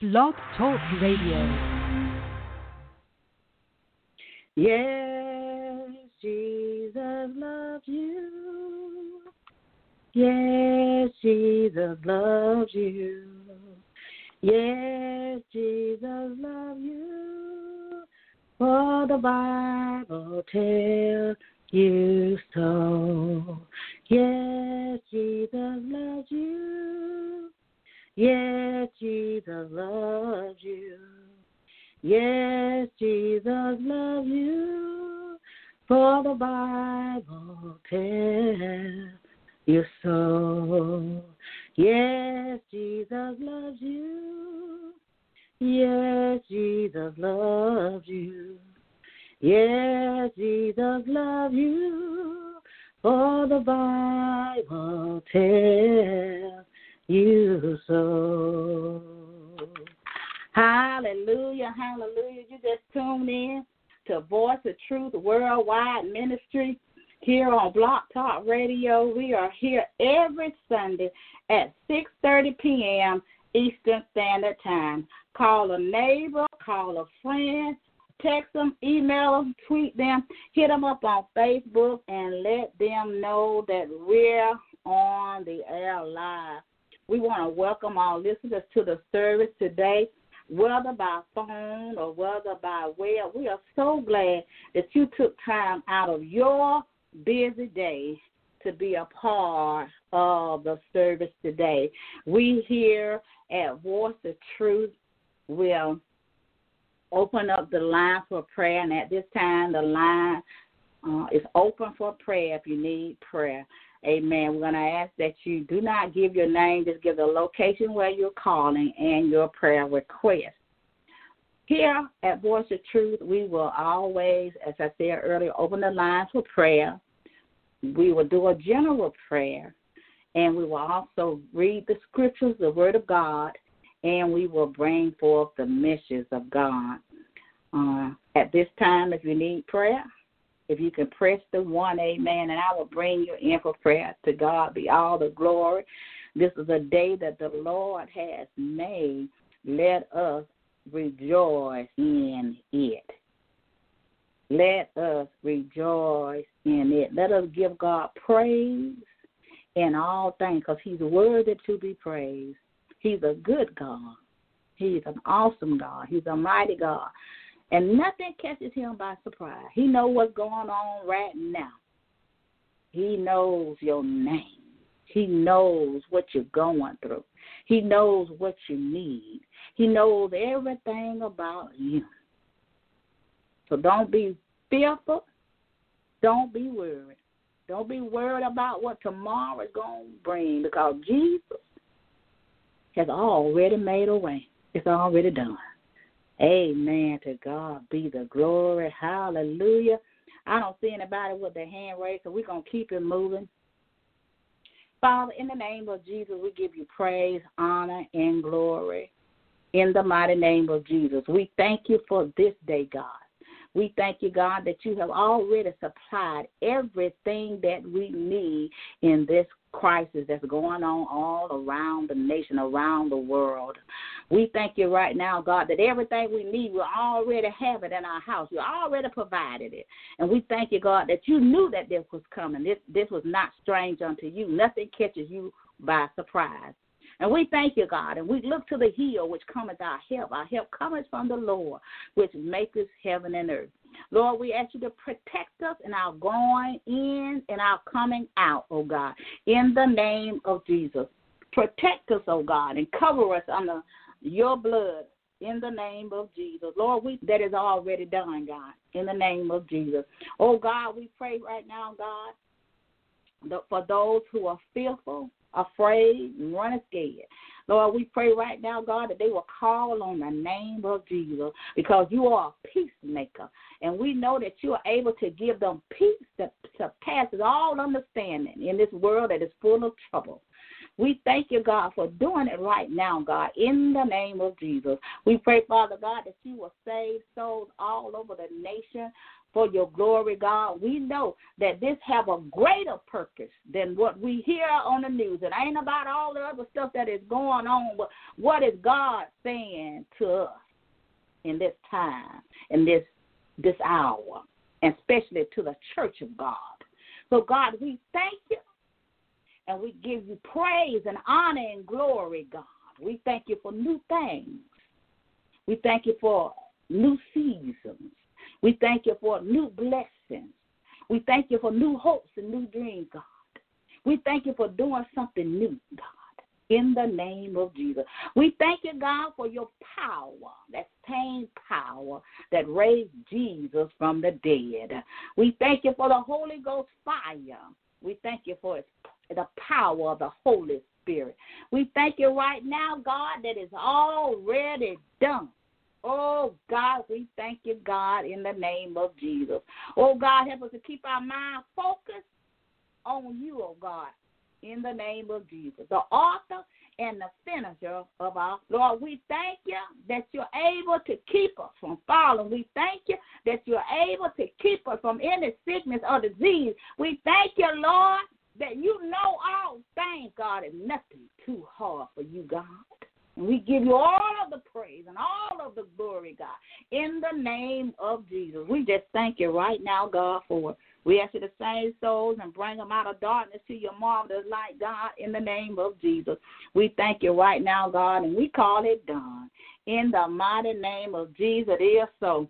Blog Talk Radio. Yes, Jesus loves you. Yes, Jesus loves you. Yes, Jesus loves you. For the Bible tells you so. Yes, Jesus loves you. Yes, Jesus loves you. Yes, Jesus loves you. For the Bible tells you so. Yes, Jesus loves you. Yes, Jesus loves you. Yes, Jesus loves you. For the Bible tells you so. Hallelujah, hallelujah. You just tuned in to Voice of Truth Worldwide Ministry here on Blog Talk Radio. We are here every Sunday at 6:30 p.m. Eastern Standard Time. Call a neighbor, call a friend, text them, email them, tweet them, hit them up on Facebook, and let them know that we're on the air live. We want to welcome our listeners to the service today, whether by phone or whether by web. We are so glad that you took time out of your busy day to be a part of the service today. We here at Voice of Truth will open up the line for prayer, and at this time, the line uh, is open for prayer if you need prayer. Amen. We're going to ask that you do not give your name, just give the location where you're calling and your prayer request. Here at Voice of Truth, we will always, as I said earlier, open the lines for prayer. We will do a general prayer, and we will also read the scriptures, the Word of God, and we will bring forth the message of God. Uh, at this time, if you need prayer, if you can press the one, amen, and I will bring you in for prayer. To God be all the glory. This is a day that the Lord has made. Let us rejoice in it. Let us rejoice in it. Let us give God praise in all things because He's worthy to be praised. He's a good God. He's an awesome God. He's a mighty God. And nothing catches him by surprise. He knows what's going on right now. He knows your name. He knows what you're going through. He knows what you need. He knows everything about you. So don't be fearful. Don't be worried. Don't be worried about what tomorrow is going to bring because Jesus has already made a way. It's already done. Amen. To God be the glory. Hallelujah. I don't see anybody with their hand raised, so we're going to keep it moving. Father, in the name of Jesus, we give you praise, honor, and glory. In the mighty name of Jesus, we thank you for this day, God. We thank you, God, that you have already supplied everything that we need in this crisis that's going on all around the nation, around the world. We thank you right now, God, that everything we need, we already have it in our house. You already provided it. And we thank you, God, that you knew that this was coming. This this was not strange unto you. Nothing catches you by surprise. And we thank you, God, and we look to the hill which cometh our help. Our help cometh from the Lord, which maketh heaven and earth. Lord, we ask you to protect us in our going in and our coming out, oh God, in the name of Jesus. Protect us, oh God, and cover us under your blood in the name of Jesus. Lord, we that is already done, God, in the name of Jesus. Oh God, we pray right now, God, for those who are fearful, afraid, and running scared. Lord, we pray right now, God, that they will call on the name of Jesus because you are a peacemaker. And we know that you are able to give them peace that surpasses all understanding in this world that is full of trouble. We thank you, God, for doing it right now, God, in the name of Jesus. We pray, Father God, that you will save souls all over the nation for your glory, God. We know that this have a greater purpose than what we hear on the news. It ain't about all the other stuff that is going on, but what is God saying to us in this time, in this this hour, and especially to the church of God. So God, we thank you and we give you praise and honor and glory, God. We thank you for new things. We thank you for new seasons. We thank you for new blessings. We thank you for new hopes and new dreams, God. We thank you for doing something new, God in the name of Jesus. We thank you, God, for your power, that same power that raised Jesus from the dead. We thank you for the Holy Ghost fire. We thank you for the power of the Holy Spirit. We thank you right now, God, that is already done. Oh God, we thank you, God, in the name of Jesus. Oh God, help us to keep our mind focused on you, oh God, in the name of Jesus, the author and the finisher of our Lord. We thank you that you're able to keep us from falling. We thank you that you're able to keep us from any sickness or disease. We thank you, Lord, that you know all things, God, and nothing too hard for you, God. And we give you all of the praise and all of the glory, God, in the name of Jesus. We just thank you right now, God, for. We ask you to save souls and bring them out of darkness to your marvelous light, God, in the name of Jesus. We thank you right now, God, and we call it done. In the mighty name of Jesus, it is so.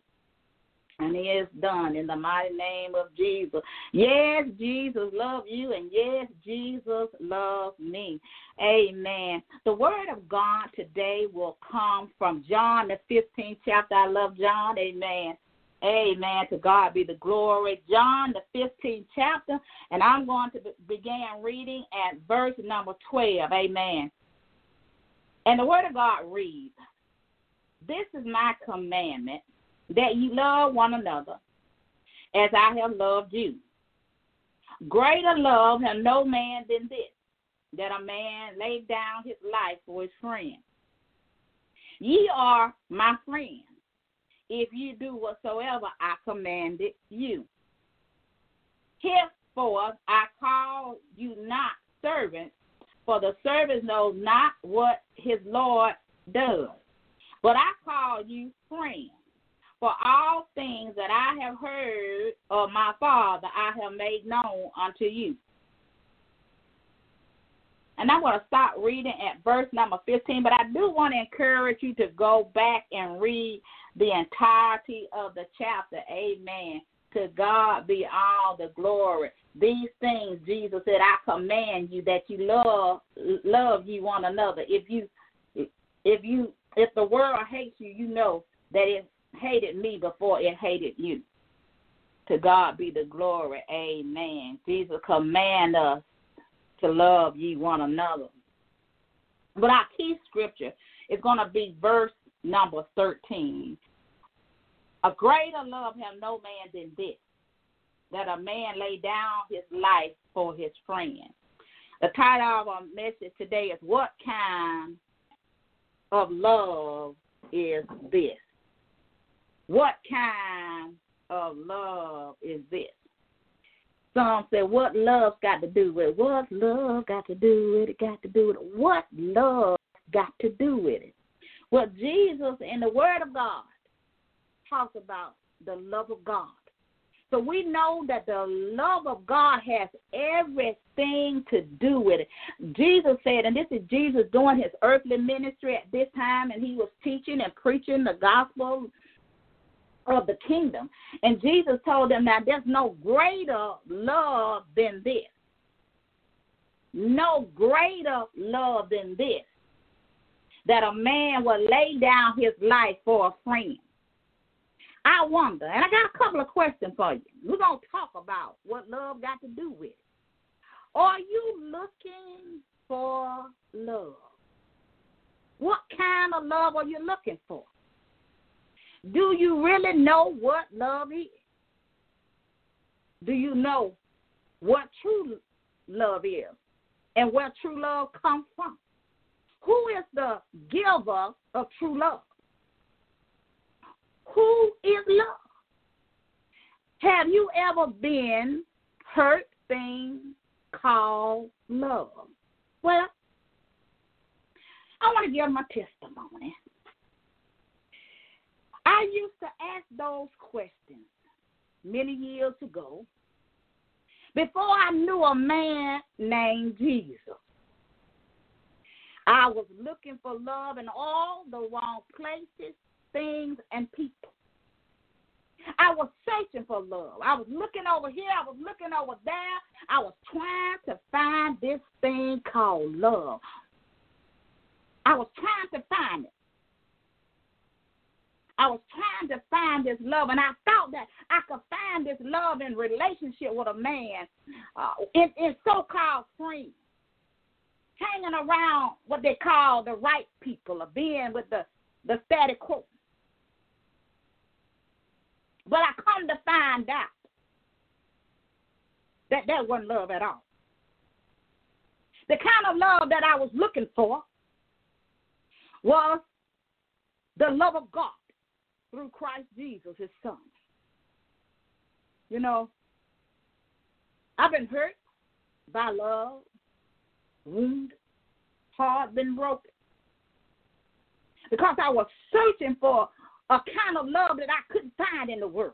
And it is done in the mighty name of Jesus. Yes, Jesus love you, and yes, Jesus loves me. Amen. The word of God today will come from John, the 15th chapter. I love John. Amen. Amen. To God be the glory. John, the 15th chapter, and I'm going to begin reading at verse number 12. Amen. And the Word of God reads This is my commandment that you love one another as I have loved you. Greater love has no man than this, that a man lay down his life for his friend. Ye are my friends if you do whatsoever I commanded you. Henceforth I call you not servants, for the servant knows not what his Lord does. But I call you friends. For all things that I have heard of my Father I have made known unto you. And I'm going to stop reading at verse number 15, but I do want to encourage you to go back and read the entirety of the chapter. Amen. To God be all the glory. These things Jesus said, I command you that you love love you one another. If you if you if the world hates you, you know that it hated me before it hated you. To God be the glory. Amen. Jesus command us to love ye one another. But our key scripture is going to be verse number 13. A greater love have no man than this, that a man lay down his life for his friend. The title of our message today is What Kind of Love is This? What kind of love is this? Some say, What love got to do with it? What love got to do with it? Got to do with it. What love got to do with it? Well, Jesus in the Word of God talks about the love of God. So we know that the love of God has everything to do with it. Jesus said, and this is Jesus doing his earthly ministry at this time, and he was teaching and preaching the gospel of the kingdom. And Jesus told them that there's no greater love than this. No greater love than this. That a man will lay down his life for a friend. I wonder, and I got a couple of questions for you. We're going to talk about what love got to do with it. Are you looking for love? What kind of love are you looking for? Do you really know what love is? Do you know what true love is and where true love comes from? Who is the giver of true love? Who is love? Have you ever been hurt things called love? Well, I want to give my testimony. Used to ask those questions many years ago before I knew a man named Jesus. I was looking for love in all the wrong places, things, and people. I was searching for love. I was looking over here. I was looking over there. I was trying to find this thing called love. I was trying to find it. I was trying to find this love, and I thought that I could find this love in relationship with a man, uh, in, in so-called friends, hanging around what they call the right people, or being with the the status quo. But I come to find out that that wasn't love at all. The kind of love that I was looking for was the love of God through Christ Jesus, his son. You know, I've been hurt by love, wounded, heart been broken. Because I was searching for a kind of love that I couldn't find in the world.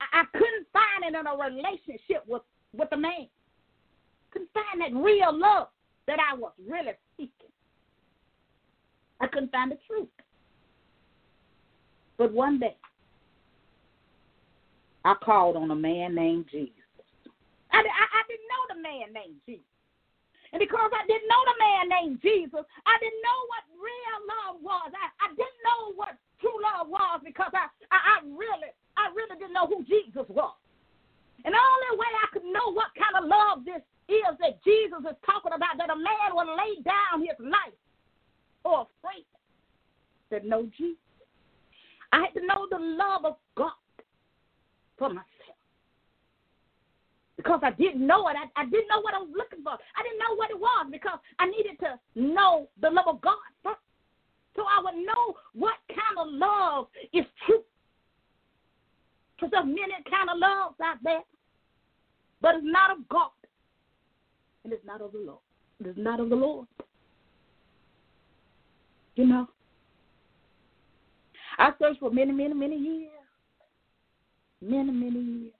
I, I couldn't find it in a relationship with, with a man. Couldn't find that real love that I was really seeking. I couldn't find the truth. But one day, I called on a man named Jesus. I, I, I didn't know the man named Jesus. And because I didn't know the man named Jesus, I didn't know what real love was. I, I didn't know what true love was because I, I, I really, I really didn't know who Jesus was. And the only way I could know what kind of love this is that Jesus is talking about, that a man will lay down his life for a friend that know Jesus. I had to know the love of God for myself because I didn't know it. I, I didn't know what I was looking for. I didn't know what it was because I needed to know the love of God first. So I would know what kind of love is true. Because there's many kind of loves out there. But it's not of God. And it's not of the Lord. It's not of the Lord. You know? I searched for many, many, many years. Many, many years.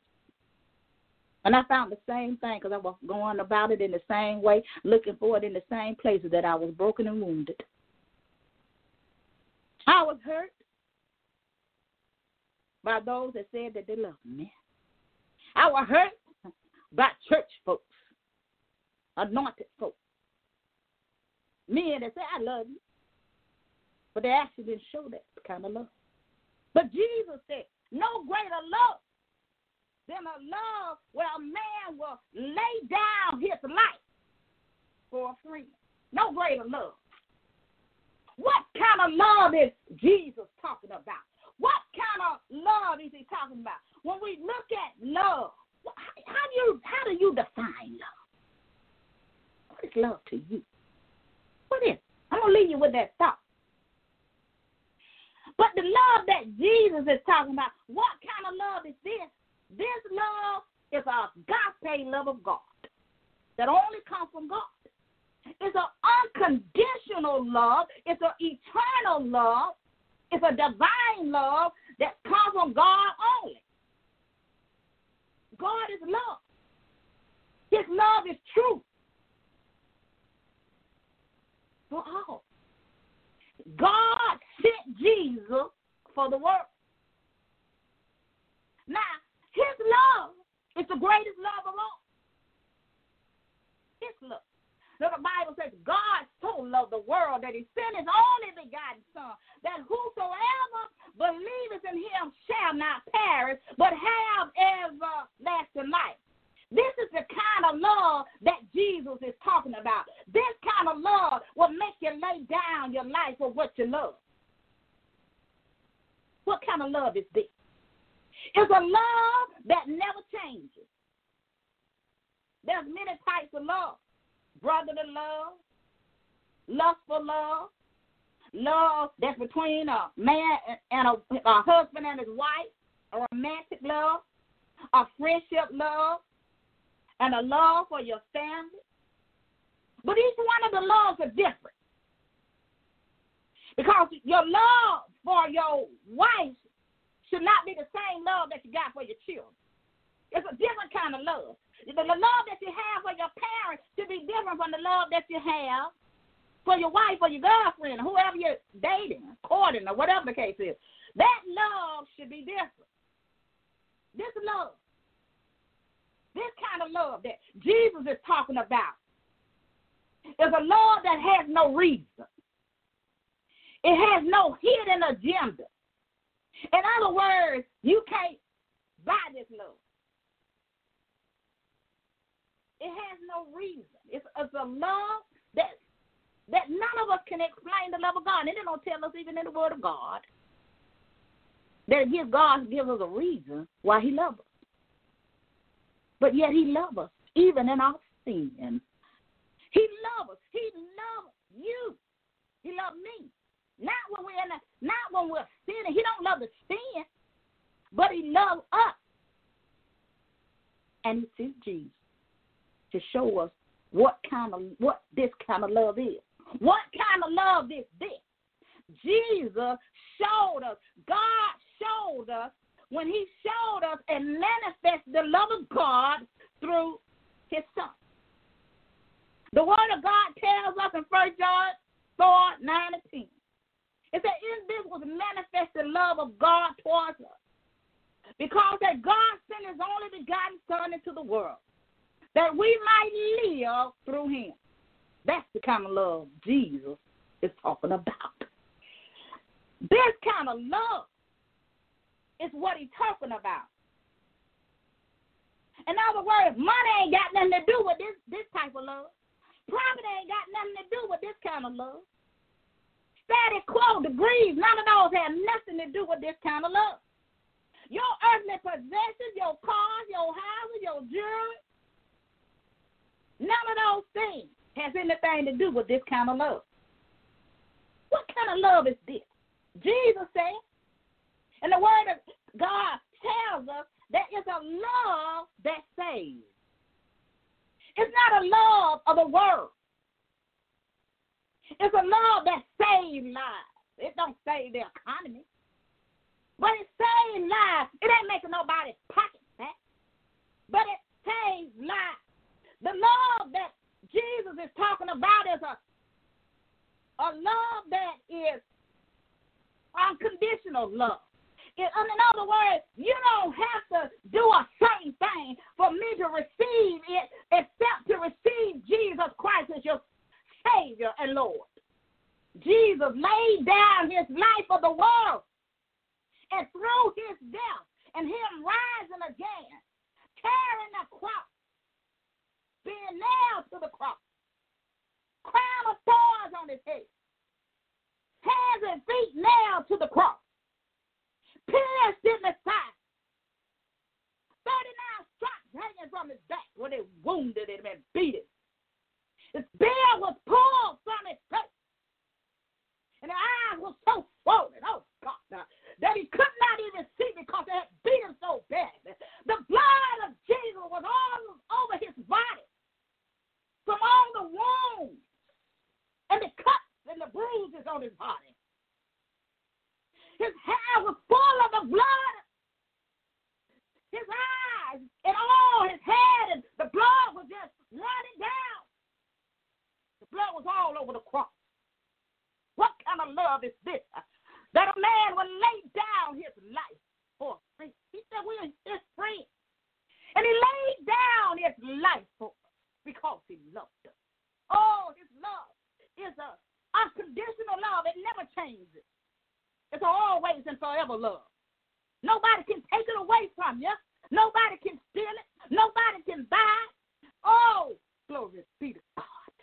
And I found the same thing because I was going about it in the same way, looking for it in the same places that I was broken and wounded. I was hurt by those that said that they loved me. I was hurt by church folks, anointed folks. Men that say, I love you. But they actually didn't show that kind of love. But Jesus said, no greater love than a love where a man will lay down his life for a friend. No greater love. What kind of love is Jesus talking about? What kind of love is he talking about? When we look at love, how do you how do you define love? What is love to you? What is? I'm gonna leave you with that thought. But the love that Jesus is talking about, what kind of love is this? This love is a agape love of God that only comes from God. It's an unconditional love. It's an eternal love. It's a divine love that comes from God only. God is love. His love is true for all. God sent Jesus for the world. Now, his love is the greatest love of all. His love. Now, the Bible says God so loved the world that he sent his only begotten Son, that whosoever believeth in him shall not perish, but have everlasting life. This is the kind of love that Jesus is talking about. This kind of love will make you lay down your life for what you love. What kind of love is this? It's a love that never changes. There's many types of love. Brotherly love, lustful love, love that's between a man and a, a husband and his wife, a romantic love, a friendship love, and a love for your family. But each one of the loves are different. Because your love for your wife should not be the same love that you got for your children. It's a different kind of love. The, love that you have for your parents should be different from the love that you have for your wife or your girlfriend, or whoever you're dating, courting, or whatever the case is. That love should be different. This love, this kind of love that Jesus is talking about, is a love that has no reason. It has no hidden agenda. In other words, you can't buy this love. It has no reason. It's, it's a love that that none of us can explain the love of God. And they don't tell us even in the Word of God that His God gives us a reason why He loves us. But yet He loves us even in our sin. He loves us. He loves you. He loves me. Not when we're in a, not when we're sinning. He don't love the sin, but He loves us. And He sent Jesus to show us what kind of what this kind of love is. What kind of love is this? Jesus showed us, God showed us when He showed us and manifested the love of God through His Son. The Word of God tells us in 1 John 4 9 and 10. It said, In this was manifested love of God towards us. Because that God sent His only begotten Son into the world, that we might live through Him. That's the kind of love Jesus is talking about. This kind of love is what he's talking about. In other words, money ain't got nothing to do with this, this type of love. Profit ain't got nothing to do with this kind of love. Status quo, degrees, none of those have nothing to do with this kind of love. Your earthly possessions, your cars, your houses, your jewelry, none of those things has anything to do with this kind of love. What kind of love is this? Jesus said, and the word of God tells us that it's a love that saves. It's not a love of the world. It's a love that saves lives. It don't save the economy. But it saves lives. It ain't making nobody's pocket fat. But it saves lives. The love that Jesus is talking about is a, a love that is unconditional love. In, in other words, you don't have to do a certain thing for me to receive it except to receive Jesus Christ as your Savior and Lord. Jesus laid down his life for the world. And through his death and him rising again, carrying the cross, being nailed to the cross, crown of thorns on his head, hands and feet nailed to the cross, pierced in the side, 39 stripes hanging from his back when they wounded him and beat him. His beard was pulled from his face, and the eyes were so swollen. Oh, God. Now, that he could not even see because they had beat him so bad. The blood of Jesus was all over his body from all the wounds and the cuts and the bruises on his body. His hair was full of the blood. His eyes and all his head and the blood was just running down. The blood was all over the cross. What kind of love is this? That a man would lay down his life for a friend. He said we're his friends. And he laid down his life for because he loved us. Oh, his love is a unconditional love. It never changes. It's always and forever love. Nobody can take it away from you. Nobody can steal it. Nobody can buy it. Oh, glory be to God.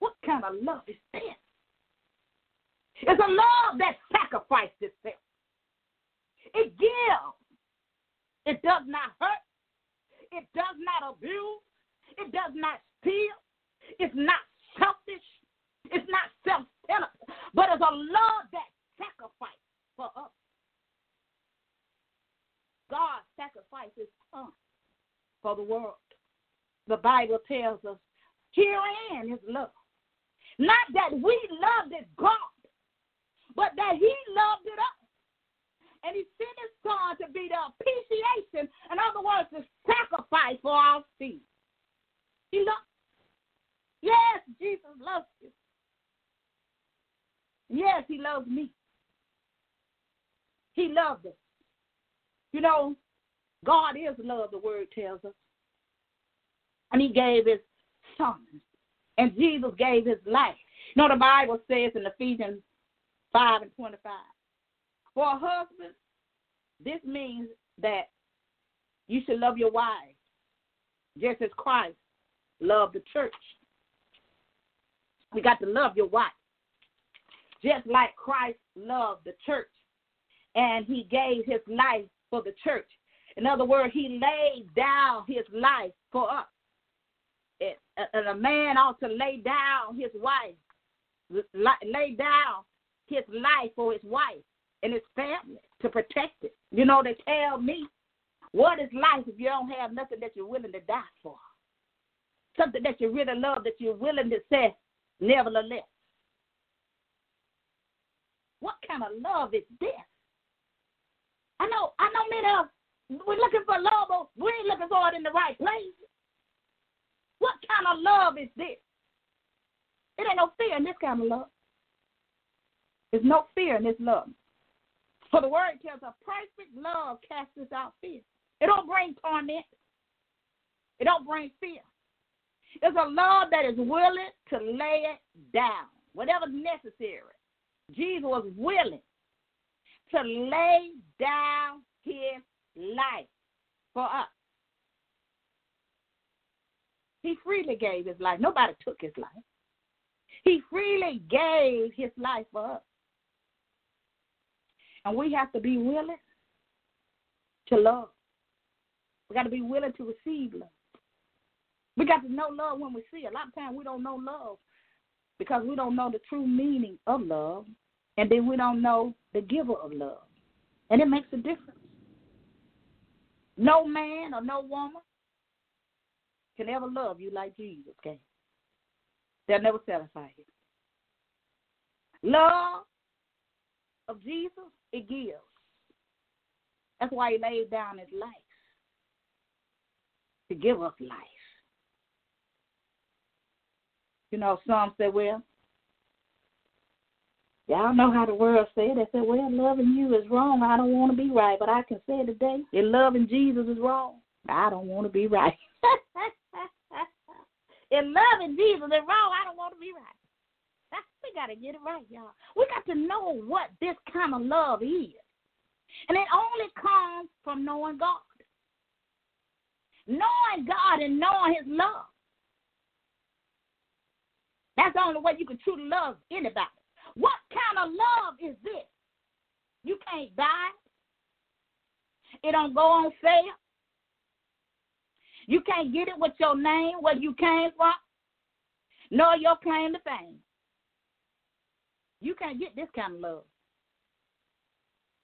What kind of love is this? It's a love that sacrificed itself. It gives. It does not hurt. It does not abuse. It does not steal. It's not selfish. It's not self centered. But it's a love that sacrificed for us. God sacrificed his son for the world. The Bible tells us herein is love. Not that we loved it God, but that he loved it us and he sent his son to be the propitiation, in other words, the sacrifice for our sin. He loves. Yes, Jesus loves you. Yes, he loves me. He loved us. You know, God is love, the word tells us. And he gave his son. And Jesus gave his life. You know, the Bible says in Ephesians 5 and 25, for a husband, this means that you should love your wife just as Christ loved the church. We got to love your wife just like Christ loved the church and he gave his life for the church. In other words, he laid down his life for us. And a man ought to lay down his wife, lay down his life for his wife and his family to protect it. You know, they tell me, what is life if you don't have nothing that you're willing to die for? Something that you really love that you're willing to say, nevertheless. What kind of love is this? I know, I know many of we're looking for love, but we ain't looking for it in the right place. What kind of love is this? It ain't no fear in this kind of love. There's no fear in this love. For the word tells us perfect love casts out fear. It don't bring torment. It don't bring fear. It's a love that is willing to lay it down, whatever's necessary. Jesus was willing to lay down his life for us. He freely gave his life. Nobody took his life. He freely gave his life for us. And we have to be willing to love. We got to be willing to receive love. We got to know love when we see it. A lot of times we don't know love because we don't know the true meaning of love, and then we don't know the giver of love. And it makes a difference. No man or no woman can ever love you like Jesus can. They'll never satisfy you. Love of Jesus, it gives. That's why he laid down his life to give us life. You know, some say, well, y'all know how the world said. They say, well, loving you is wrong. I don't want to be right. But I can say today, loving Jesus is wrong, I don't want to be right. if loving Jesus is wrong, I don't want to be right. We got to get it right, y'all. We got to know what this kind of love is. And it only comes from knowing God. Knowing God and knowing His love. That's the only way you can truly love anybody. What kind of love is this? You can't buy it. It don't go on sale. You can't get it with your name, where you came from, nor your claim to fame. You can't get this kind of love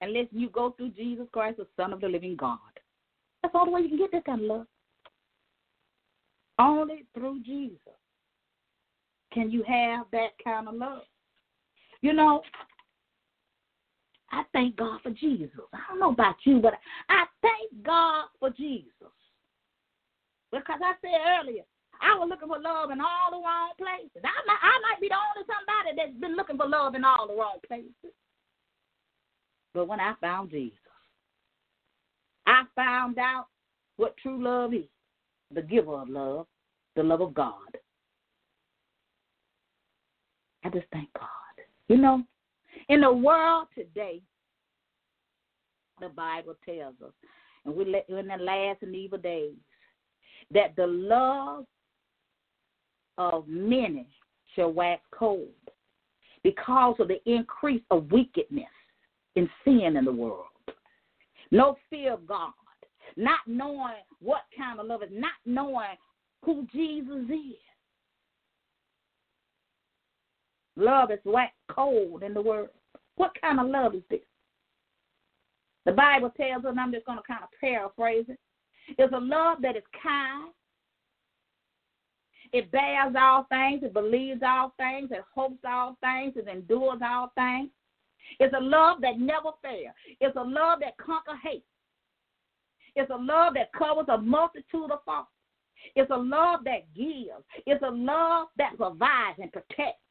unless you go through Jesus Christ, the Son of the living God. That's all the way you can get this kind of love. Only through Jesus can you have that kind of love. You know, I thank God for Jesus. I don't know about you, but I thank God for Jesus. Because I said earlier, I was looking for love in all the wrong places. I might, I might be the only somebody that's been looking for love in all the wrong places. But when I found Jesus, I found out what true love is the giver of love, the love of God. I just thank God. You know, in the world today, the Bible tells us, and we're in the last and evil days, that the love of many shall wax cold because of the increase of wickedness and sin in the world. No fear of God, not knowing what kind of love is, not knowing who Jesus is. Love is wax cold in the world. What kind of love is this? The Bible tells us, and I'm just going to kind of paraphrase it. It's a love that is kind. It bears all things. It believes all things. It hopes all things. It endures all things. It's a love that never fails. It's a love that conquers hate. It's a love that covers a multitude of faults. It's a love that gives. It's a love that provides and protects.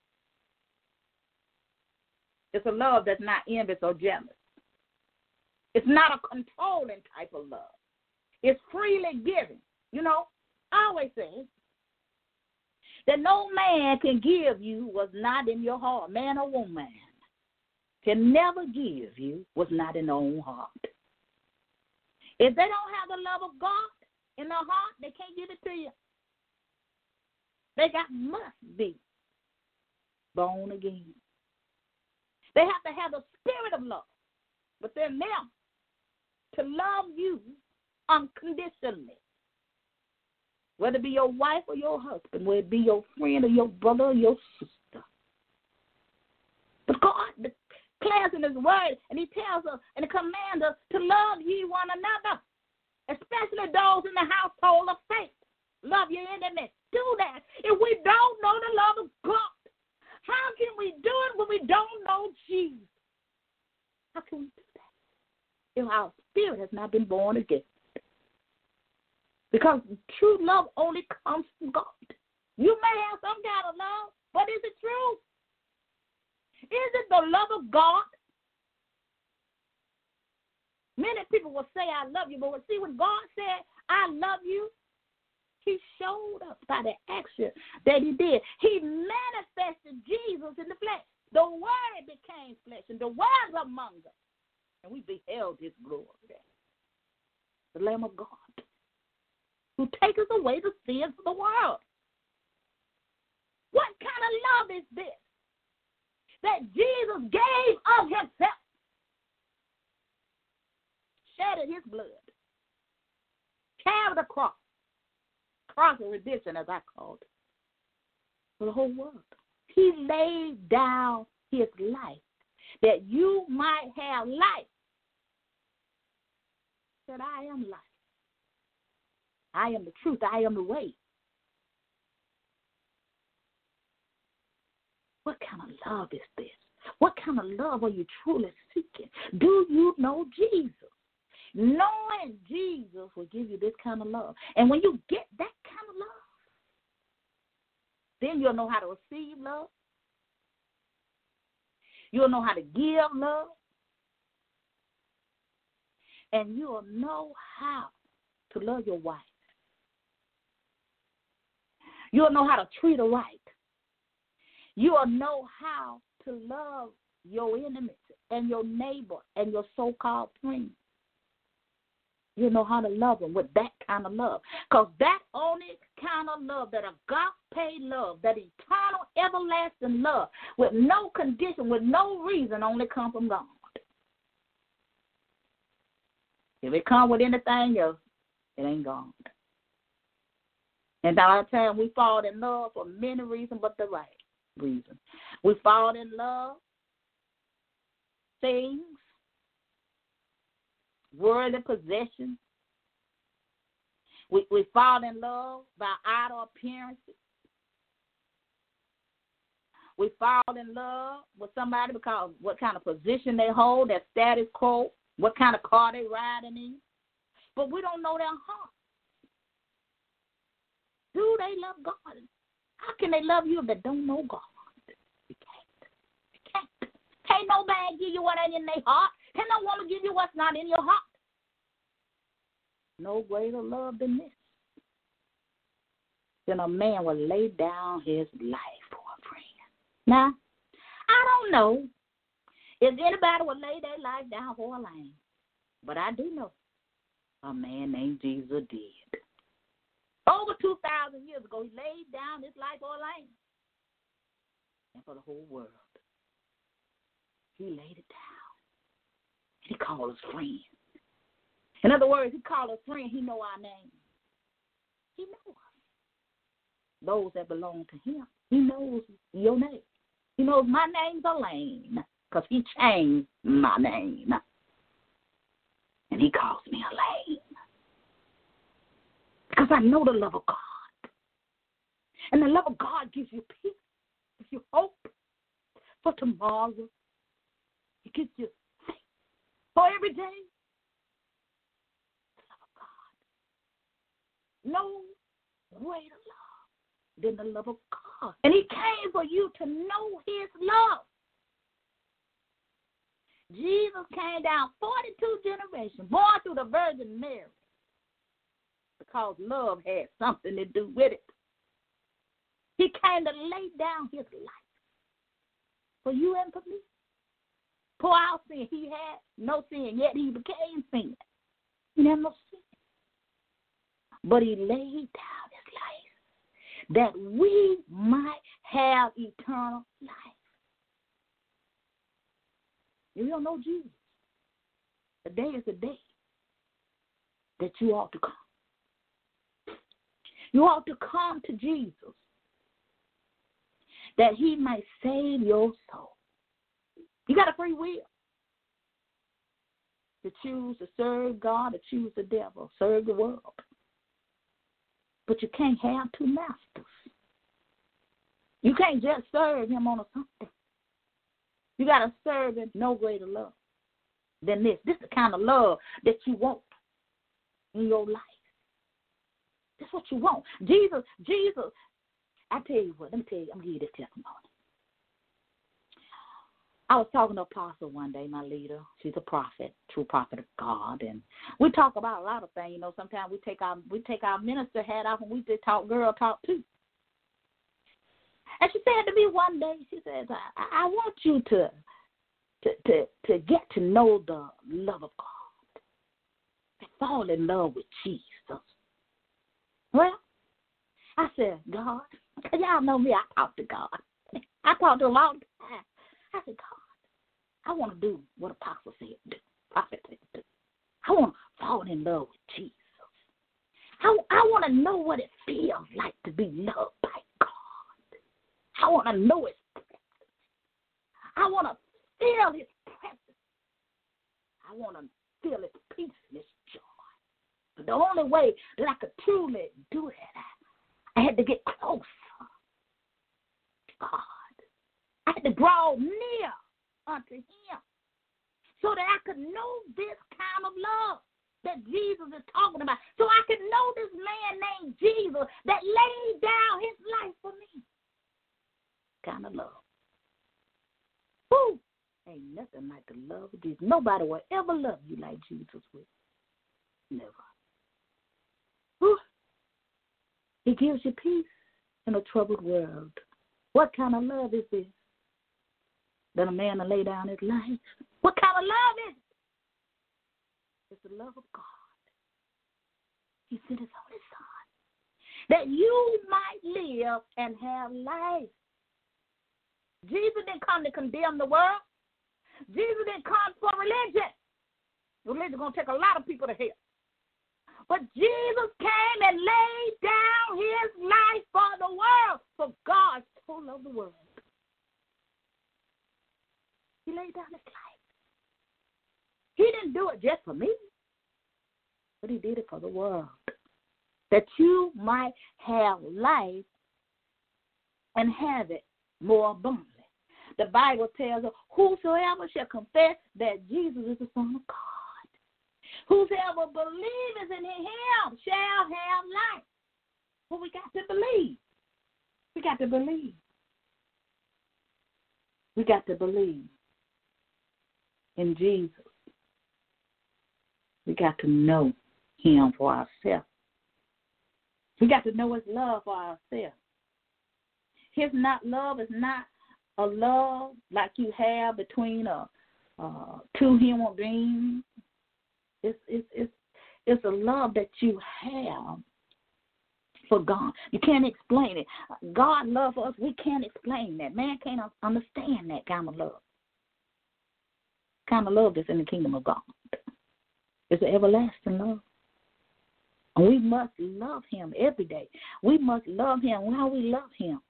It's a love that's not envious or jealous. It's not a controlling type of love. It's freely given. You know, I always say that no man can give you what's not in your heart, man or woman can never give you what's not in their own heart. If they don't have the love of God in their heart, they can't give it to you. They got must be born again. They have to have the spirit of love within them to love you unconditionally. Whether it be your wife or your husband, whether it be your friend or your brother or your sister. But God declares in His Word, and He tells us and commands us to love ye one another, especially those in the household of faith. Love your enemies. Do that. If we don't know the love of God, how can we do it when we don't know Jesus? How can we do that if our spirit has not been born again? Because true love only comes from God. You may have some kind of love, but is it true? Is it the love of God? Many people will say, I love you, but see, when God said, I love you, He showed up by the action that He did. He manifested Jesus in the flesh. The Word became flesh, and the Word among us. And we beheld His glory. The Lamb of God who takes away the sins of the world. What kind of love is this? That Jesus gave of himself, shedded his blood, carried the cross, cross of redemption, as I called it, for the whole world. He laid down his life that you might have life. That I am life. I am the truth. I am the way. What kind of love is this? What kind of love are you truly seeking? Do you know Jesus? Knowing Jesus will give you this kind of love. And when you get that kind of love, then you'll know how to receive love. You'll know how to give love. And you'll know how to love your wife. You'll know how to treat her right. You'll know how to love your enemies and your neighbor and your so called friend. You'll know how to love them with that kind of love. Because that only kind of love, that agape love, that eternal, everlasting love, with no condition, with no reason, only come from God. If it come with anything else, it ain't God. And a lot of we fall in love for many reasons, but the right reason. We fall in love, things, worldly possessions. We we fall in love by outer appearances. We fall in love with somebody because what kind of position they hold, their status quo, what kind of car they riding in. But we don't know their heart. Do they love God? How can they love you if they don't know God? You can't. You can't. Can't no man give you what ain't in their heart. Can no woman give you what's not in your heart. No greater love than this. Then a man will lay down his life for a friend. Now, I don't know if anybody would lay their life down for a lamb, but I do know a man named Jesus did. Over 2,000 years ago, he laid down his life for a lamb and for the whole world. He laid it down. He called us friend. In other words, he called us friend. He know our name. He knows us. Those that belong to him. He knows your name. He knows my name's Elaine because he changed my name. And he calls me Elaine. Because I know the love of God. And the love of God gives you peace, gives you hope for tomorrow. It gives you faith for every day. The love of God. No greater love than the love of God. And He came for you to know His love. Jesus came down 42 generations, born through the Virgin Mary, because love had something to do with it. He came to lay down his life for you and for me. Pour out sin. He had no sin, yet he became sin. He had no sin. But he laid down his life that we might have eternal life. If you don't know Jesus, the day is the day that you ought to come. You ought to come to Jesus that he might save your soul. You got a free will to choose to serve God or choose the devil, serve the world. But you can't have two masters. You can't just serve him on a Sunday. You got to serve him no greater love than this. This is the kind of love that you want in your life. That's what you want. Jesus, Jesus, I tell you what, let me tell you, I'm gonna give you this testimony. I was talking to Apostle one day, my leader. She's a prophet, true prophet of God, and we talk about a lot of things. You know, sometimes we take our we take our minister hat off and we just talk girl talk too. And she said to me one day, she says, I, I want you to, to to to get to know the love of God. Fall in love with Jesus. Well, I said, God, y'all know me, I talk to God. I talk to all the time. I said, God, I want to do what Apostle said do, prophet said do. I want to fall in love with Jesus. I, I want to know what it feels like to be loved by God. I want to know His presence. I want to feel His presence. I want to feel His peace and His the only way that I could truly do that, I had to get close to God. I had to draw near unto Him so that I could know this kind of love that Jesus is talking about. So I could know this man named Jesus that laid down his life for me. Kind of love. Woo! Ain't nothing like the love of Jesus. Nobody will ever love you like Jesus will. Never. Woo! He gives you peace in a troubled world. What kind of love is this? That a man to lay down his life. What kind of love is it? It's the love of God. He sent his only son that you might live and have life. Jesus didn't come to condemn the world. Jesus didn't come for religion. Religion's gonna take a lot of people to hell. But Jesus came and laid down his life for the world. For God so loved the world. He laid down his life. He didn't do it just for me, but he did it for the world. That you might have life and have it more abundantly. The Bible tells us, Whosoever shall confess that Jesus is the Son of God Whosoever believes in him shall have life. But we got to believe. We got to believe. We got to believe in Jesus. We got to know him for ourselves. We got to know his love for ourselves. His not love is not a love like you have between a uh, two human beings it's it's it's it's a love that you have for God. You can't explain it. God loves us. We can't explain that. Man can't understand that kind of love. Kind of love that's in the kingdom of God. It's an everlasting love. And we must love him every day. We must love him while we love him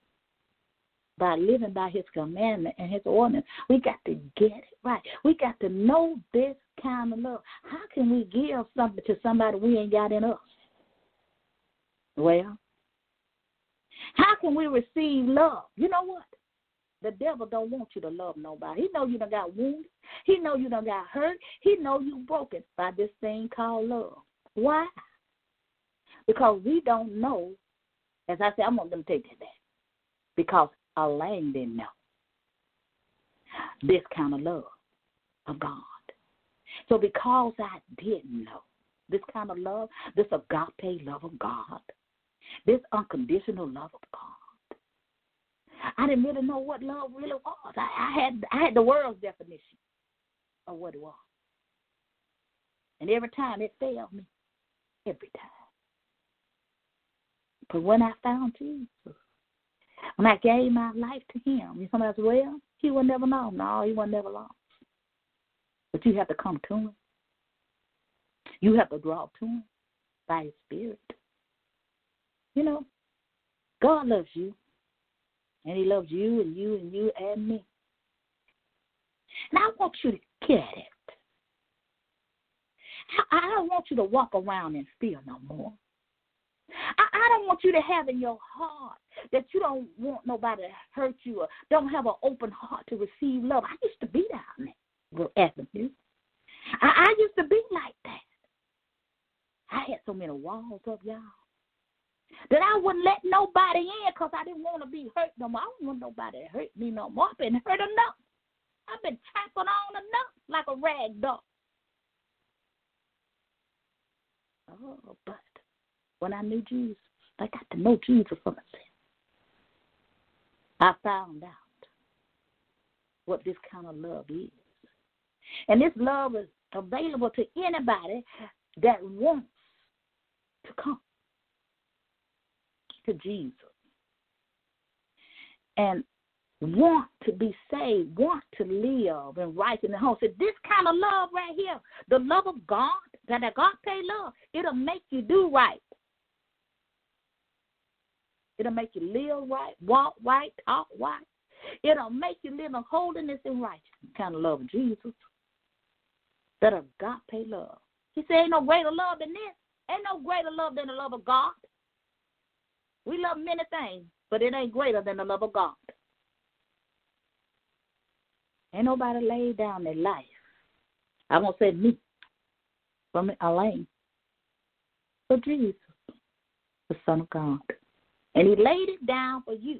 by living by his commandment and his ordinance. We got to get it right. We got to know this kind of love. How can we give something to somebody we ain't got in us? Well, how can we receive love? You know what? The devil don't want you to love nobody. He know you done got wounded. He know you done got hurt. He know you broken by this thing called love. Why? Because we don't know. As I said, I'm going to take that back. Because Elaine didn't know this kind of love of God. So because I didn't know this kind of love, this agape love of God, this unconditional love of God, I didn't really know what love really was. I, I had I had the world's definition of what it was. And every time it failed me. Every time. But when I found Jesus, when I gave my life to him, you somebody said, well, he will never know. No, he will never lost. But you have to come to him. You have to draw to him by his spirit. You know, God loves you. And he loves you and you and you and me. And I want you to get it. I don't want you to walk around in fear no more. I, I don't want you to have in your heart that you don't want nobody to hurt you or don't have an open heart to receive love. I used to be down there, Avenue. I, I used to be like that. I had so many walls up, y'all, that I wouldn't let nobody in because I didn't want to be hurt no more. I don't want nobody to hurt me no more. I've been hurt enough. I've been trampled on enough like a rag doll. Oh, but when I knew Jesus, I got to know Jesus for myself. I found out what this kind of love is. And this love is available to anybody that wants to come to Jesus and want to be saved, want to live and right in the home. So this kind of love right here, the love of God, that agape love, it'll make you do right. It'll make you live right, walk right, talk right. It'll make you live in holiness and righteousness. Kind of love of Jesus. That agape love. He said, Ain't no greater love than this. Ain't no greater love than the love of God. We love many things, but it ain't greater than the love of God. Ain't nobody laid down their life. I won't say me, from Elaine, for Jesus, the Son of God. And he laid it down for you.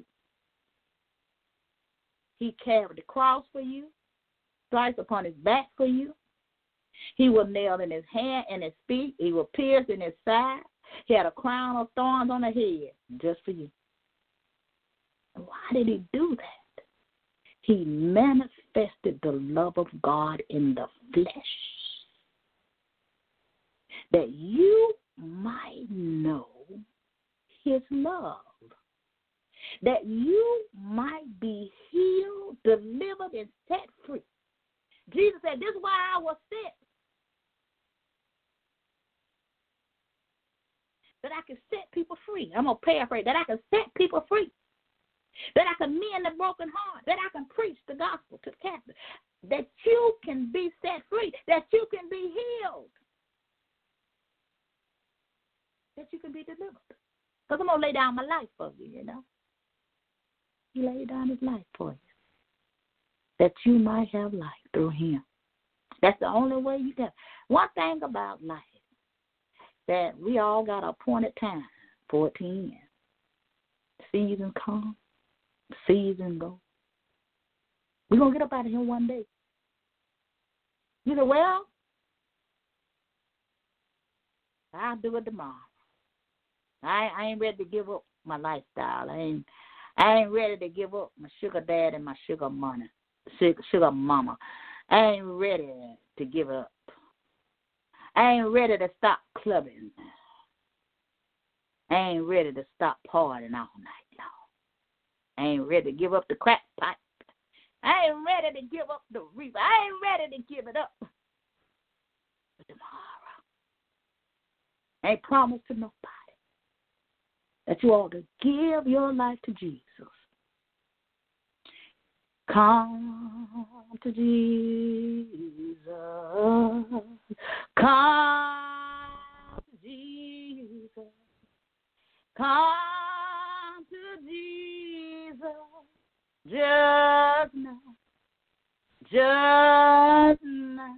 He carried the cross for you, stripes upon his back for you. He was nailed in his hand and his feet. He was pierced in his side. He had a crown of thorns on the head just for you. Why did he do that? He manifested the love of God in the flesh that you might know his love, that you might be healed, delivered, and set free. Jesus said, This is why I was sent. That I can set people free. I'm going to paraphrase that I can set people free. That I can mend the broken heart. That I can preach the gospel to the captive. That you can be set free. That you can be healed. That you can be delivered. Because I'm going to lay down my life for you, you know. He laid down his life for you. That you might have life through him. That's the only way you can. One thing about life that we all got appointed time for it to end. Season come, season go. We're going to get up out of here one day. You say, well, I'll do it tomorrow. I I ain't ready to give up my lifestyle. I ain't I ain't ready to give up my sugar dad and my sugar money, sugar, sugar mama. I ain't ready to give up. I ain't ready to stop clubbing. I ain't ready to stop partying all night long. I ain't ready to give up the crack pipe. I ain't ready to give up the reaper. I ain't ready to give it up. But tomorrow, I ain't promised to nobody that you ought to give your life to Jesus. Come to Jesus. Come to Jesus. Come to Jesus. Just now. just now.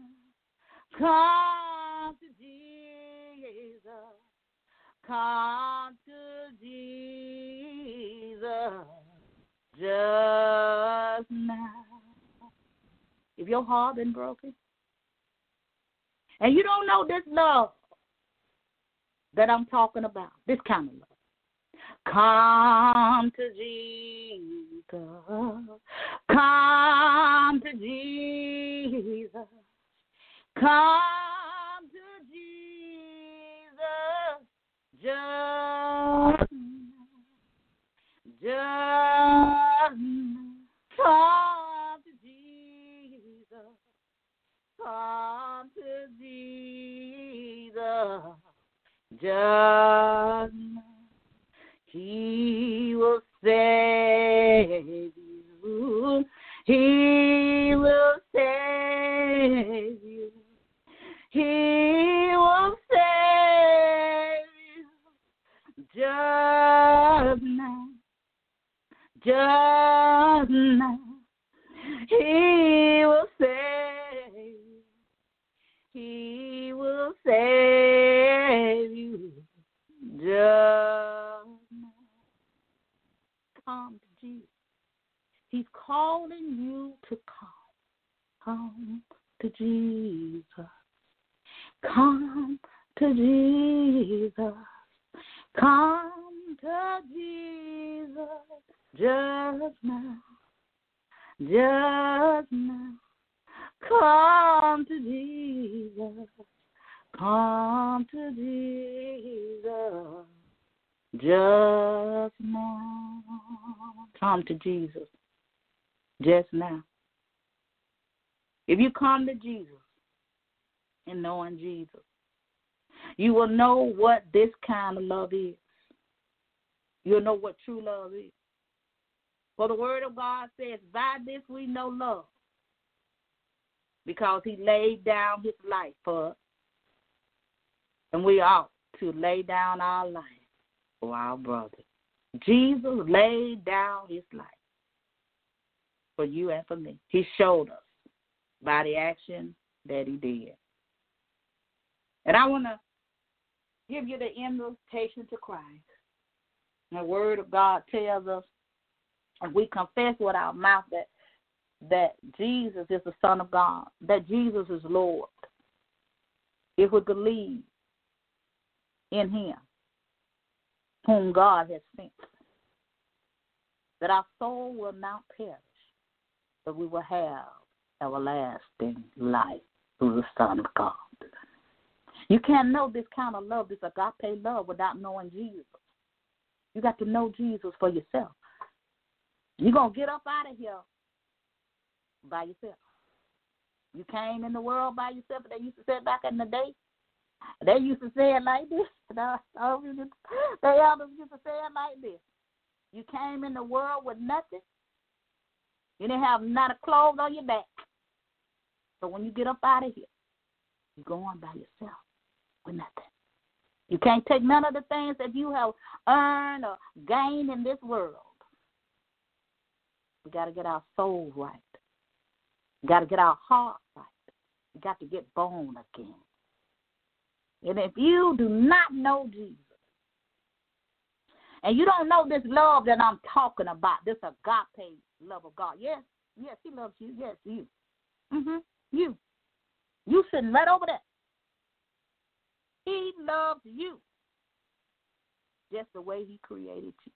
Come to Jesus. Come to Jesus just now. If your heart been broken and you don't know this love that I'm talking about, this kind of love. Come to Jesus. Come to Jesus. Come come to Jesus and knowing Jesus, you will know what this kind of love is. You'll know what true love is. For the word of God says, By this we know love. Because he laid down his life for us. And we ought to lay down our life for our brothers. Jesus laid down his life for you and for me. He showed us by the action that he did. And I want to give you the invitation to Christ. The word of God tells us, and we confess with our mouth that that Jesus is the Son of God, that Jesus is Lord. If we believe in him, whom God has sent, that our soul will not perish, but we will have everlasting life through the Son of God. You can't know this kind of love, this agape love, without knowing Jesus. You got to know Jesus for yourself. You're going to get up out of here by yourself. You came in the world by yourself. They used to say back in the day. They used to say it like this. They elders used to say it like this. You came in the world with nothing. You didn't have not a clothes on your back. So when you get up out of here, you go on by yourself with nothing. You can't take none of the things that you have earned or gained in this world. We got to get our soul right. We got to get our heart right. We got to get born again. And if you do not know Jesus, and you don't know this love that I'm talking about, this agape love of God, yes, yes, He loves you. Yes, you. Mhm. You. You sitting right over there. He loves you just the way He created you.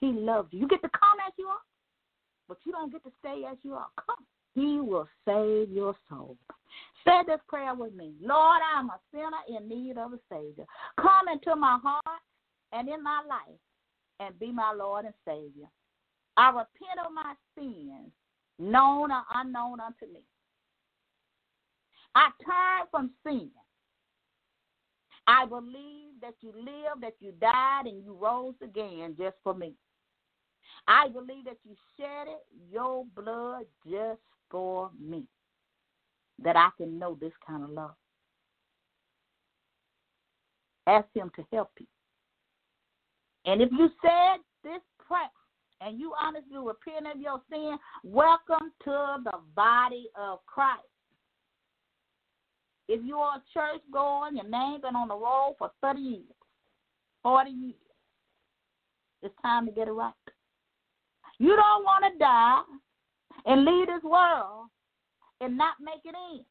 He loves you. You get to come as you are, but you don't get to stay as you are. Come. He will save your soul. Say this prayer with me. Lord, I'm a sinner in need of a Savior. Come into my heart and in my life and be my Lord and Savior. I repent of my sins, known or unknown unto me. I turn from sin. I believe that you lived, that you died, and you rose again just for me. I believe that you shed it, your blood just for me, that I can know this kind of love. Ask Him to help you. And if you said this prayer and you honestly repent of your sin, welcome to the body of Christ. If you are a church going, your name been on the roll for 30 years, 40 years, it's time to get it right. You don't want to die and leave this world and not make it in.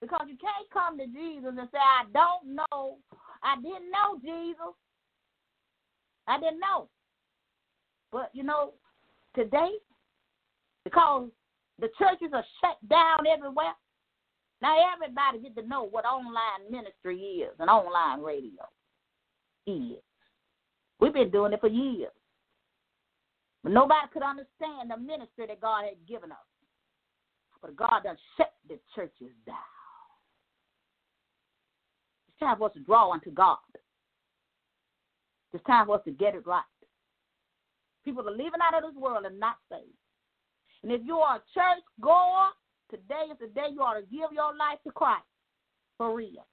Because you can't come to Jesus and say, I don't know. I didn't know Jesus. I didn't know. But you know, today, because the churches are shut down everywhere, now everybody get to know what online ministry is and online radio is. We've been doing it for years. But nobody could understand the ministry that God had given us. But God done shut the churches down. It's time for us to draw unto God. It's time for us to get it right. People are leaving out of this world and not saved. And if you are a church goer, today is the day you ought to give your life to Christ. For real.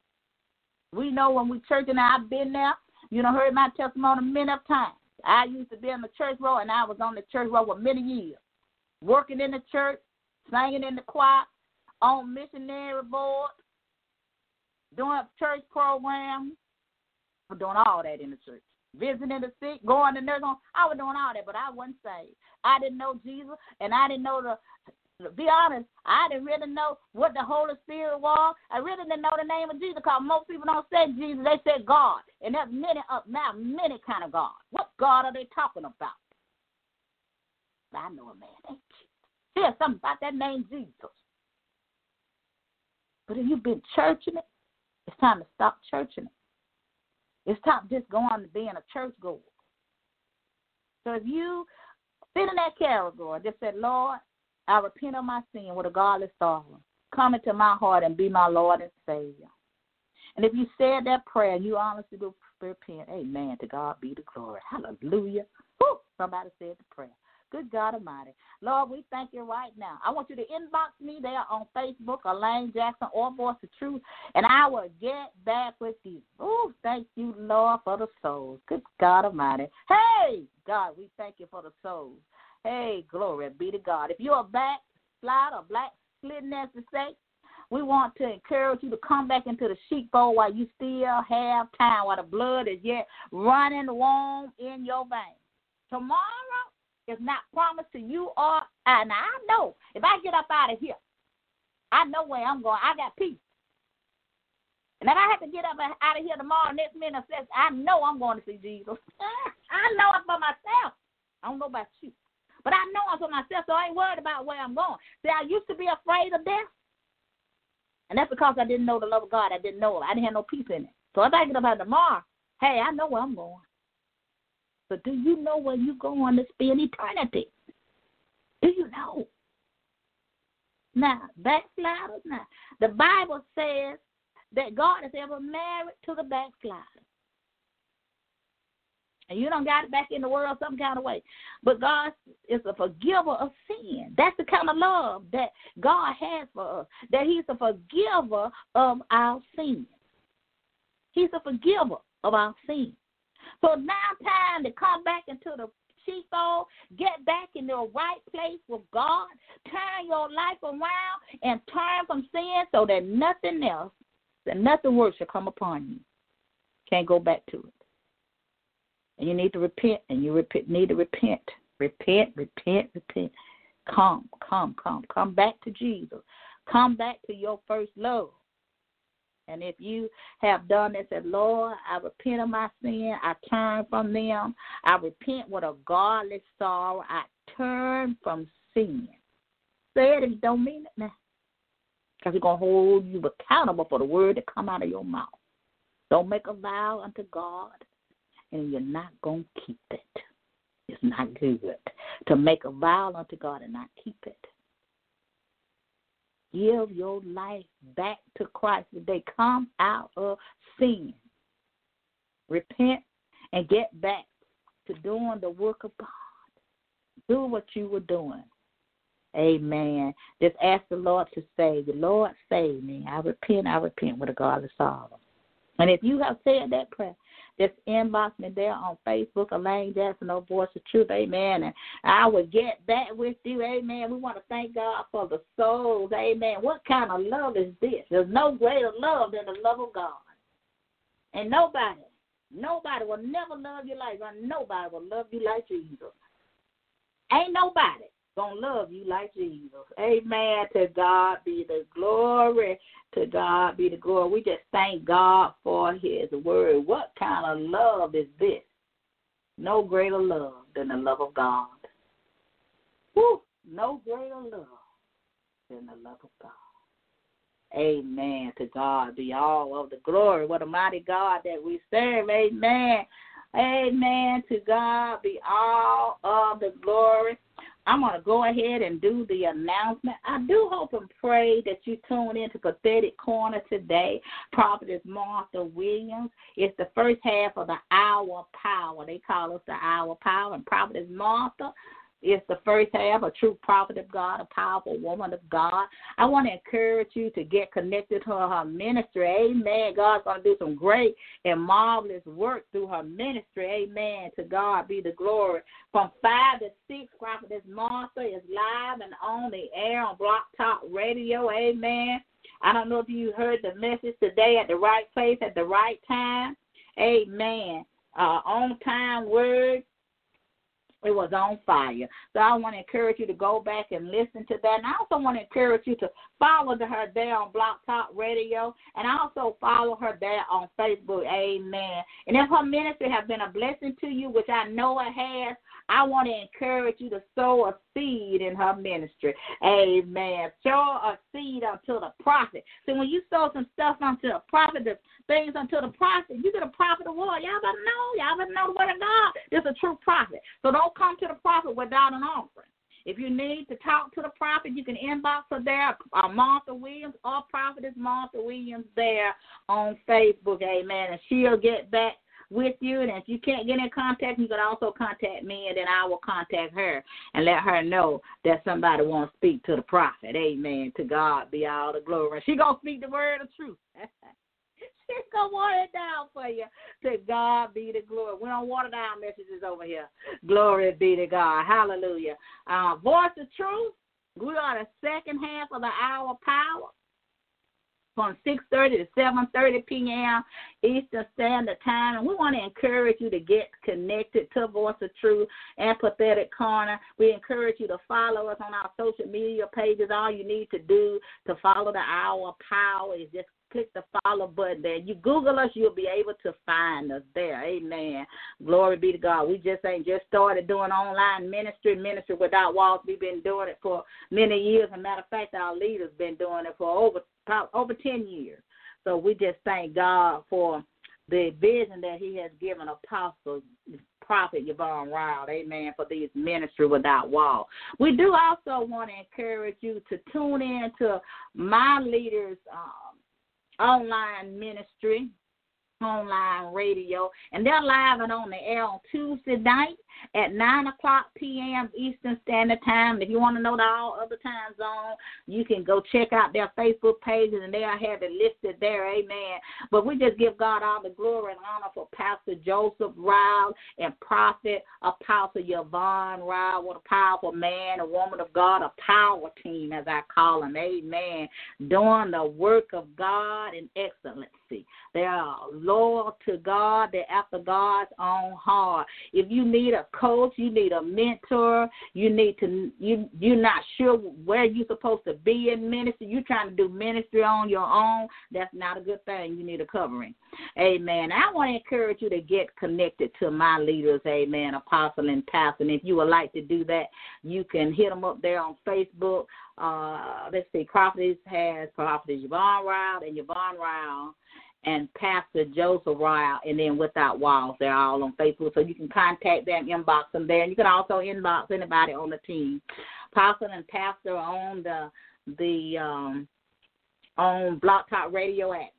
We know when we church and I've been there, you know, heard my testimony many of times. I used to be in the church row and I was on the church row for many years. Working in the church, singing in the choir, on missionary board, doing church programs, doing all that in the church visiting the sick, going to nursing home. I was doing all that, but I wasn't saved. I didn't know Jesus, and I didn't know the. To be honest, I didn't really know what the Holy Spirit was. I really didn't know the name of Jesus because most people don't say Jesus; they say God, and there's many up uh, now, many kind of God. What God are they talking about? I know a man ain't. There's something about that name Jesus. But if you've been churching it, it's time to stop churching it. It's time just going to being a church goer. So if you fit in that category, just said, Lord, I repent of my sin with a godly sorrow. Come into my heart and be my Lord and Savior. And if you said that prayer and you honestly do repent, amen. To God be the glory. Hallelujah. Whew, somebody said the prayer. Good God Almighty. Lord, we thank you right now. I want you to inbox me there on Facebook, Elaine Jackson, or Voice of Truth, and I will get back with you. Oh, thank you, Lord, for the souls. Good God Almighty. Hey, God, we thank you for the souls. Hey, glory be to God. If you're a backslide or black slidden, as to say, we want to encourage you to come back into the sheepfold while you still have time, while the blood is yet running warm in your veins. Tomorrow, is not promised to you or and I know if I get up out of here, I know where I'm going. I got peace. And if I have to get up out of here tomorrow, next minute, says I know I'm going to see Jesus. I know it for myself. I don't know about you, but I know it for myself, so I ain't worried about where I'm going. See, I used to be afraid of death, and that's because I didn't know the love of God. I didn't know it. I didn't have no peace in it. So if I get up out tomorrow, hey, I know where I'm going. But do you know where you're going to spend eternity? Do you know? Now, backsliders, now, the Bible says that God is ever married to the backslider. And you don't got it back in the world some kind of way. But God is a forgiver of sin. That's the kind of love that God has for us. That He's a forgiver of our sins. He's a forgiver of our sins. So now time to come back into the sheepfold, get back in the right place with God, turn your life around and turn from sin so that nothing else, that nothing worse shall come upon you. Can't go back to it. And you need to repent, and you repent, need to repent. Repent, repent, repent. Come, come, come. Come back to Jesus. Come back to your first love. And if you have done this, said, Lord, I repent of my sin. I turn from them. I repent with a godly sorrow. I turn from sin. Say it you don't mean it now. Because he's going to hold you accountable for the word that come out of your mouth. Don't make a vow unto God, and you're not going to keep it. It's not good to make a vow unto God and not keep it give your life back to Christ today. Come out of sin. Repent and get back to doing the work of God. Do what you were doing. Amen. Just ask the Lord to save you. Lord, save me. I repent, I repent with a godly sorrow. And if you have said that prayer, just inbox me there on Facebook, Elaine Jackson, No Voice of Truth, amen. And I will get back with you, amen. We want to thank God for the souls, amen. What kind of love is this? There's no greater love than the love of God. And nobody, nobody will never love you like God. Nobody will love you like Jesus. Ain't nobody gonna love you like Jesus. Amen. To God be the glory. To God be the glory. We just thank God for his word. What kind of love is this? No greater love than the love of God. Woo! No greater love than the love of God. Amen. To God be all of the glory. What a mighty God that we serve. Amen. Amen. To God be all of the glory. I'm going to go ahead and do the announcement. I do hope and pray that you tune into Prophetic Corner today. Prophetess Martha Williams. It's the first half of the Hour Power. They call us the Hour Power. And Prophetess Martha it's the first half, a true prophet of God, a powerful woman of God. I want to encourage you to get connected to her ministry. Amen. God's going to do some great and marvelous work through her ministry. Amen. To God be the glory. From 5 to 6, Prophetess Martha is live and on the air on Blog Talk Radio. Amen. I don't know if you heard the message today at the right place at the right time. Amen. Uh, on time word it was on fire. So I want to encourage you to go back and listen to that. And I also want to encourage you to follow her there on Blog Talk Radio and also follow her there on Facebook. Amen. And if her ministry has been a blessing to you, which I know it has, I want to encourage you to sow a seed in her ministry. Amen. Sow a seed unto the prophet. So when you sow some stuff unto the prophet, the things unto the prophet, you get a prophet what? Y'all better know. Y'all better know the word of God. This is a true prophet. So don't come to the prophet without an offering. If you need to talk to the prophet, you can inbox her there, uh, Martha Williams, or Prophetess Martha Williams there on Facebook, amen. And she'll get back with you. And if you can't get in contact, you can also contact me, and then I will contact her and let her know that somebody wants to speak to the prophet. Amen. To God be all the glory. She gonna speak the word of truth. She's gonna water it down for you. To God be the glory. We don't water down messages over here. Glory be to God. Hallelujah. Uh, voice of truth. We are the second half of the hour power from 6.30 to 7.30 p.m. Eastern Standard Time. And we want to encourage you to get connected to Voice of Truth and Prophetic Corner. We encourage you to follow us on our social media pages. All you need to do to follow the Hour Power is just click the follow button there. You Google us, you'll be able to find us there. Amen. Glory be to God. We just ain't just started doing online ministry, ministry without walls. We've been doing it for many years. As a matter of fact, our leaders been doing it for over over ten years. So we just thank God for the vision that He has given apostles, prophet Yvonne Ryle, amen, for these ministry without wall. We do also want to encourage you to tune in to my leaders' um, online ministry, online radio, and they're live and on the air on Tuesday night at 9 o'clock p.m. Eastern Standard Time. If you want to know the all other time zone, you can go check out their Facebook pages, and they'll have it listed there. Amen. But we just give God all the glory and honor for Pastor Joseph Ryle and Prophet Apostle Yvonne Ryle. What a powerful man, a woman of God, a power team, as I call them. Amen. Doing the work of God in excellency. They are loyal to God. They're after God's own heart. If you need a coach, you need a mentor, you need to you you're not sure where you're supposed to be in ministry, you're trying to do ministry on your own, that's not a good thing. You need a covering. Amen. I want to encourage you to get connected to my leaders, amen, apostle and pastor. And if you would like to do that, you can hit them up there on Facebook. Uh, let's see, Prophetess has Prophetess Yvonne Ryle and Yvonne Ryle and Pastor Joseph Ryle, and then Without Walls. They're all on Facebook, so you can contact them, inbox them there, and you can also inbox anybody on the team. Pastor and Pastor on the the um, on Blog Talk Radio at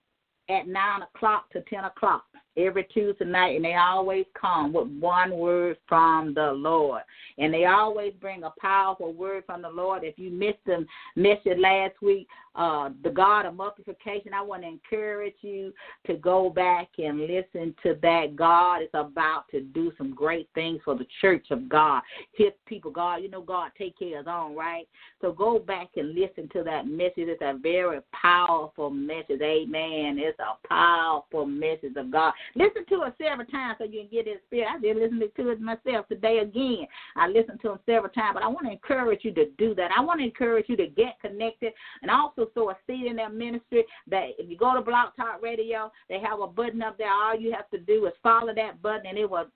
at nine o'clock to ten o'clock every Tuesday night, and they always come with one word from the Lord. And they always bring a powerful word from the Lord. If you missed them, missed it last week, uh, the God of multiplication, I want to encourage you to go back and listen to that. God is about to do some great things for the church of God. His people, God, you know, God take care of his own, right? So go back and listen to that message. It's a very powerful message. Amen. It's a powerful message of God. Listen to it several times so you can get it spirit. I did listen to it myself today again. I listened to it several times, but I want to encourage you to do that. I want to encourage you to get connected and also sow a seed in their ministry. That if you go to Blog Talk Radio, they have a button up there. All you have to do is follow that button, and it will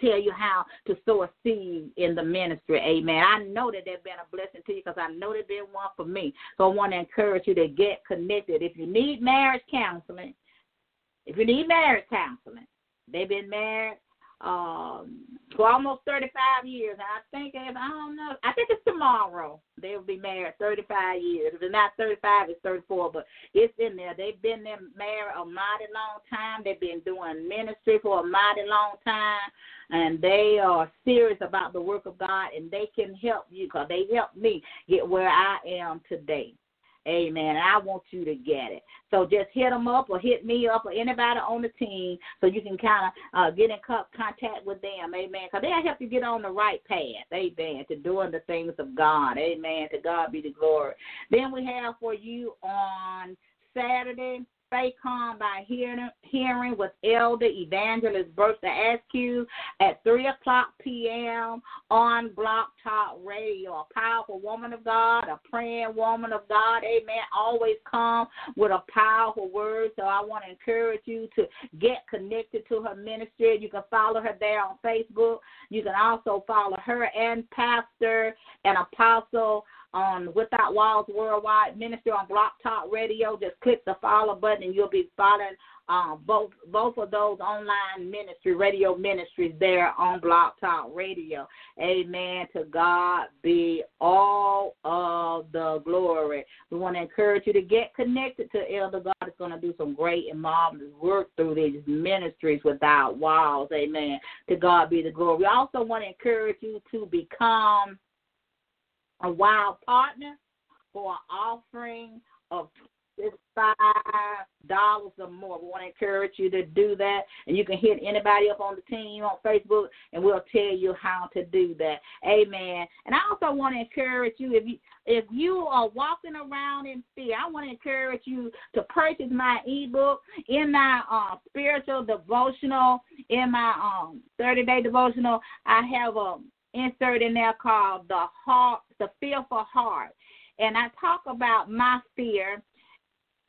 tell you how to sow a seed in the ministry. Amen. I know that they've been a blessing to you because I know they've been one for me. So I want to encourage you to get connected. If you need marriage counseling, if you need marriage counseling, they've been married um, for almost 35 years. And I think, if, I don't know, I think it's tomorrow they'll be married 35 years. If it's not 35, it's 34, but it's in there. They've been there married a mighty long time. They've been doing ministry for a mighty long time, and they are serious about the work of God, and they can help you because they helped me get where I am today. Amen. I want you to get it. So just hit them up or hit me up or anybody on the team so you can kind of uh, get in contact with them. Amen. Because they'll help you get on the right path. Amen. To doing the things of God. Amen. To God be the glory. Then we have for you on Saturday Stay calm by hearing, hearing with Elder Evangelist Bertha Askew at 3 o'clock p.m. on Blog Talk Radio. A powerful woman of God, a praying woman of God. Amen. Always come with a powerful word. So I want to encourage you to get connected to her ministry. You can follow her there on Facebook. You can also follow her and Pastor and Apostle on Without Walls Worldwide Ministry on Blog Talk Radio. Just click the follow button and you'll be following um, both both of those online ministry radio ministries there on Blog Talk Radio. Amen. To God be all of the glory. We want to encourage you to get connected to Elder God is going to do some great and marvelous work through these ministries without walls. Amen. To God be the glory. We also want to encourage you to become a wild partner for an offering of five dollars or more. We want to encourage you to do that, and you can hit anybody up on the team on Facebook, and we'll tell you how to do that. Amen. And I also want to encourage you if you if you are walking around in fear, I want to encourage you to purchase my ebook in my uh, spiritual devotional, in my um, 30 day devotional. I have a insert in there called the heart, the fearful heart, and I talk about my fear,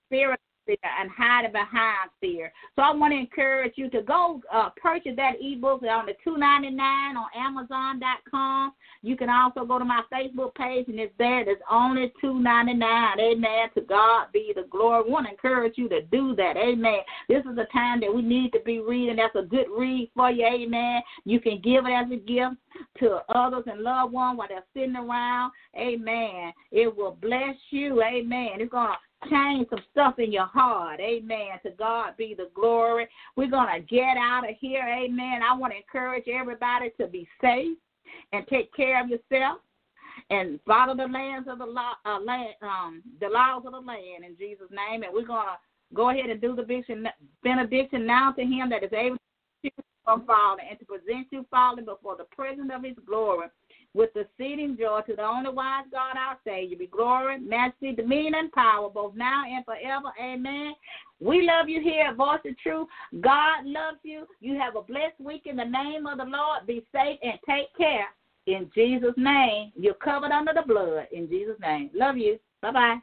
fear fear and hiding behind fear. So I want to encourage you to go uh, purchase that ebook on the two ninety nine on Amazon.com. You can also go to my Facebook page and it's there. It's only two ninety nine. Amen. To God be the glory. I want to encourage you to do that. Amen. This is a time that we need to be reading. That's a good read for you. Amen. You can give it as a gift to others and loved ones while they're sitting around. Amen. It will bless you. Amen. It's to change some stuff in your heart. Amen. To God be the glory. We're going to get out of here. Amen. I want to encourage everybody to be safe and take care of yourself and follow the lands of the law, uh, land, um, the laws of the land in Jesus' name. And we're going to go ahead and do the benediction now to him that is able to from falling and to present you falling before the presence of his glory with exceeding joy to the only wise God our Savior. Be glory, majesty, dominion, and power, both now and forever. Amen. We love you here at Voice of Truth. God loves you. You have a blessed week in the name of the Lord. Be safe and take care. In Jesus' name, you're covered under the blood. In Jesus' name. Love you. Bye bye.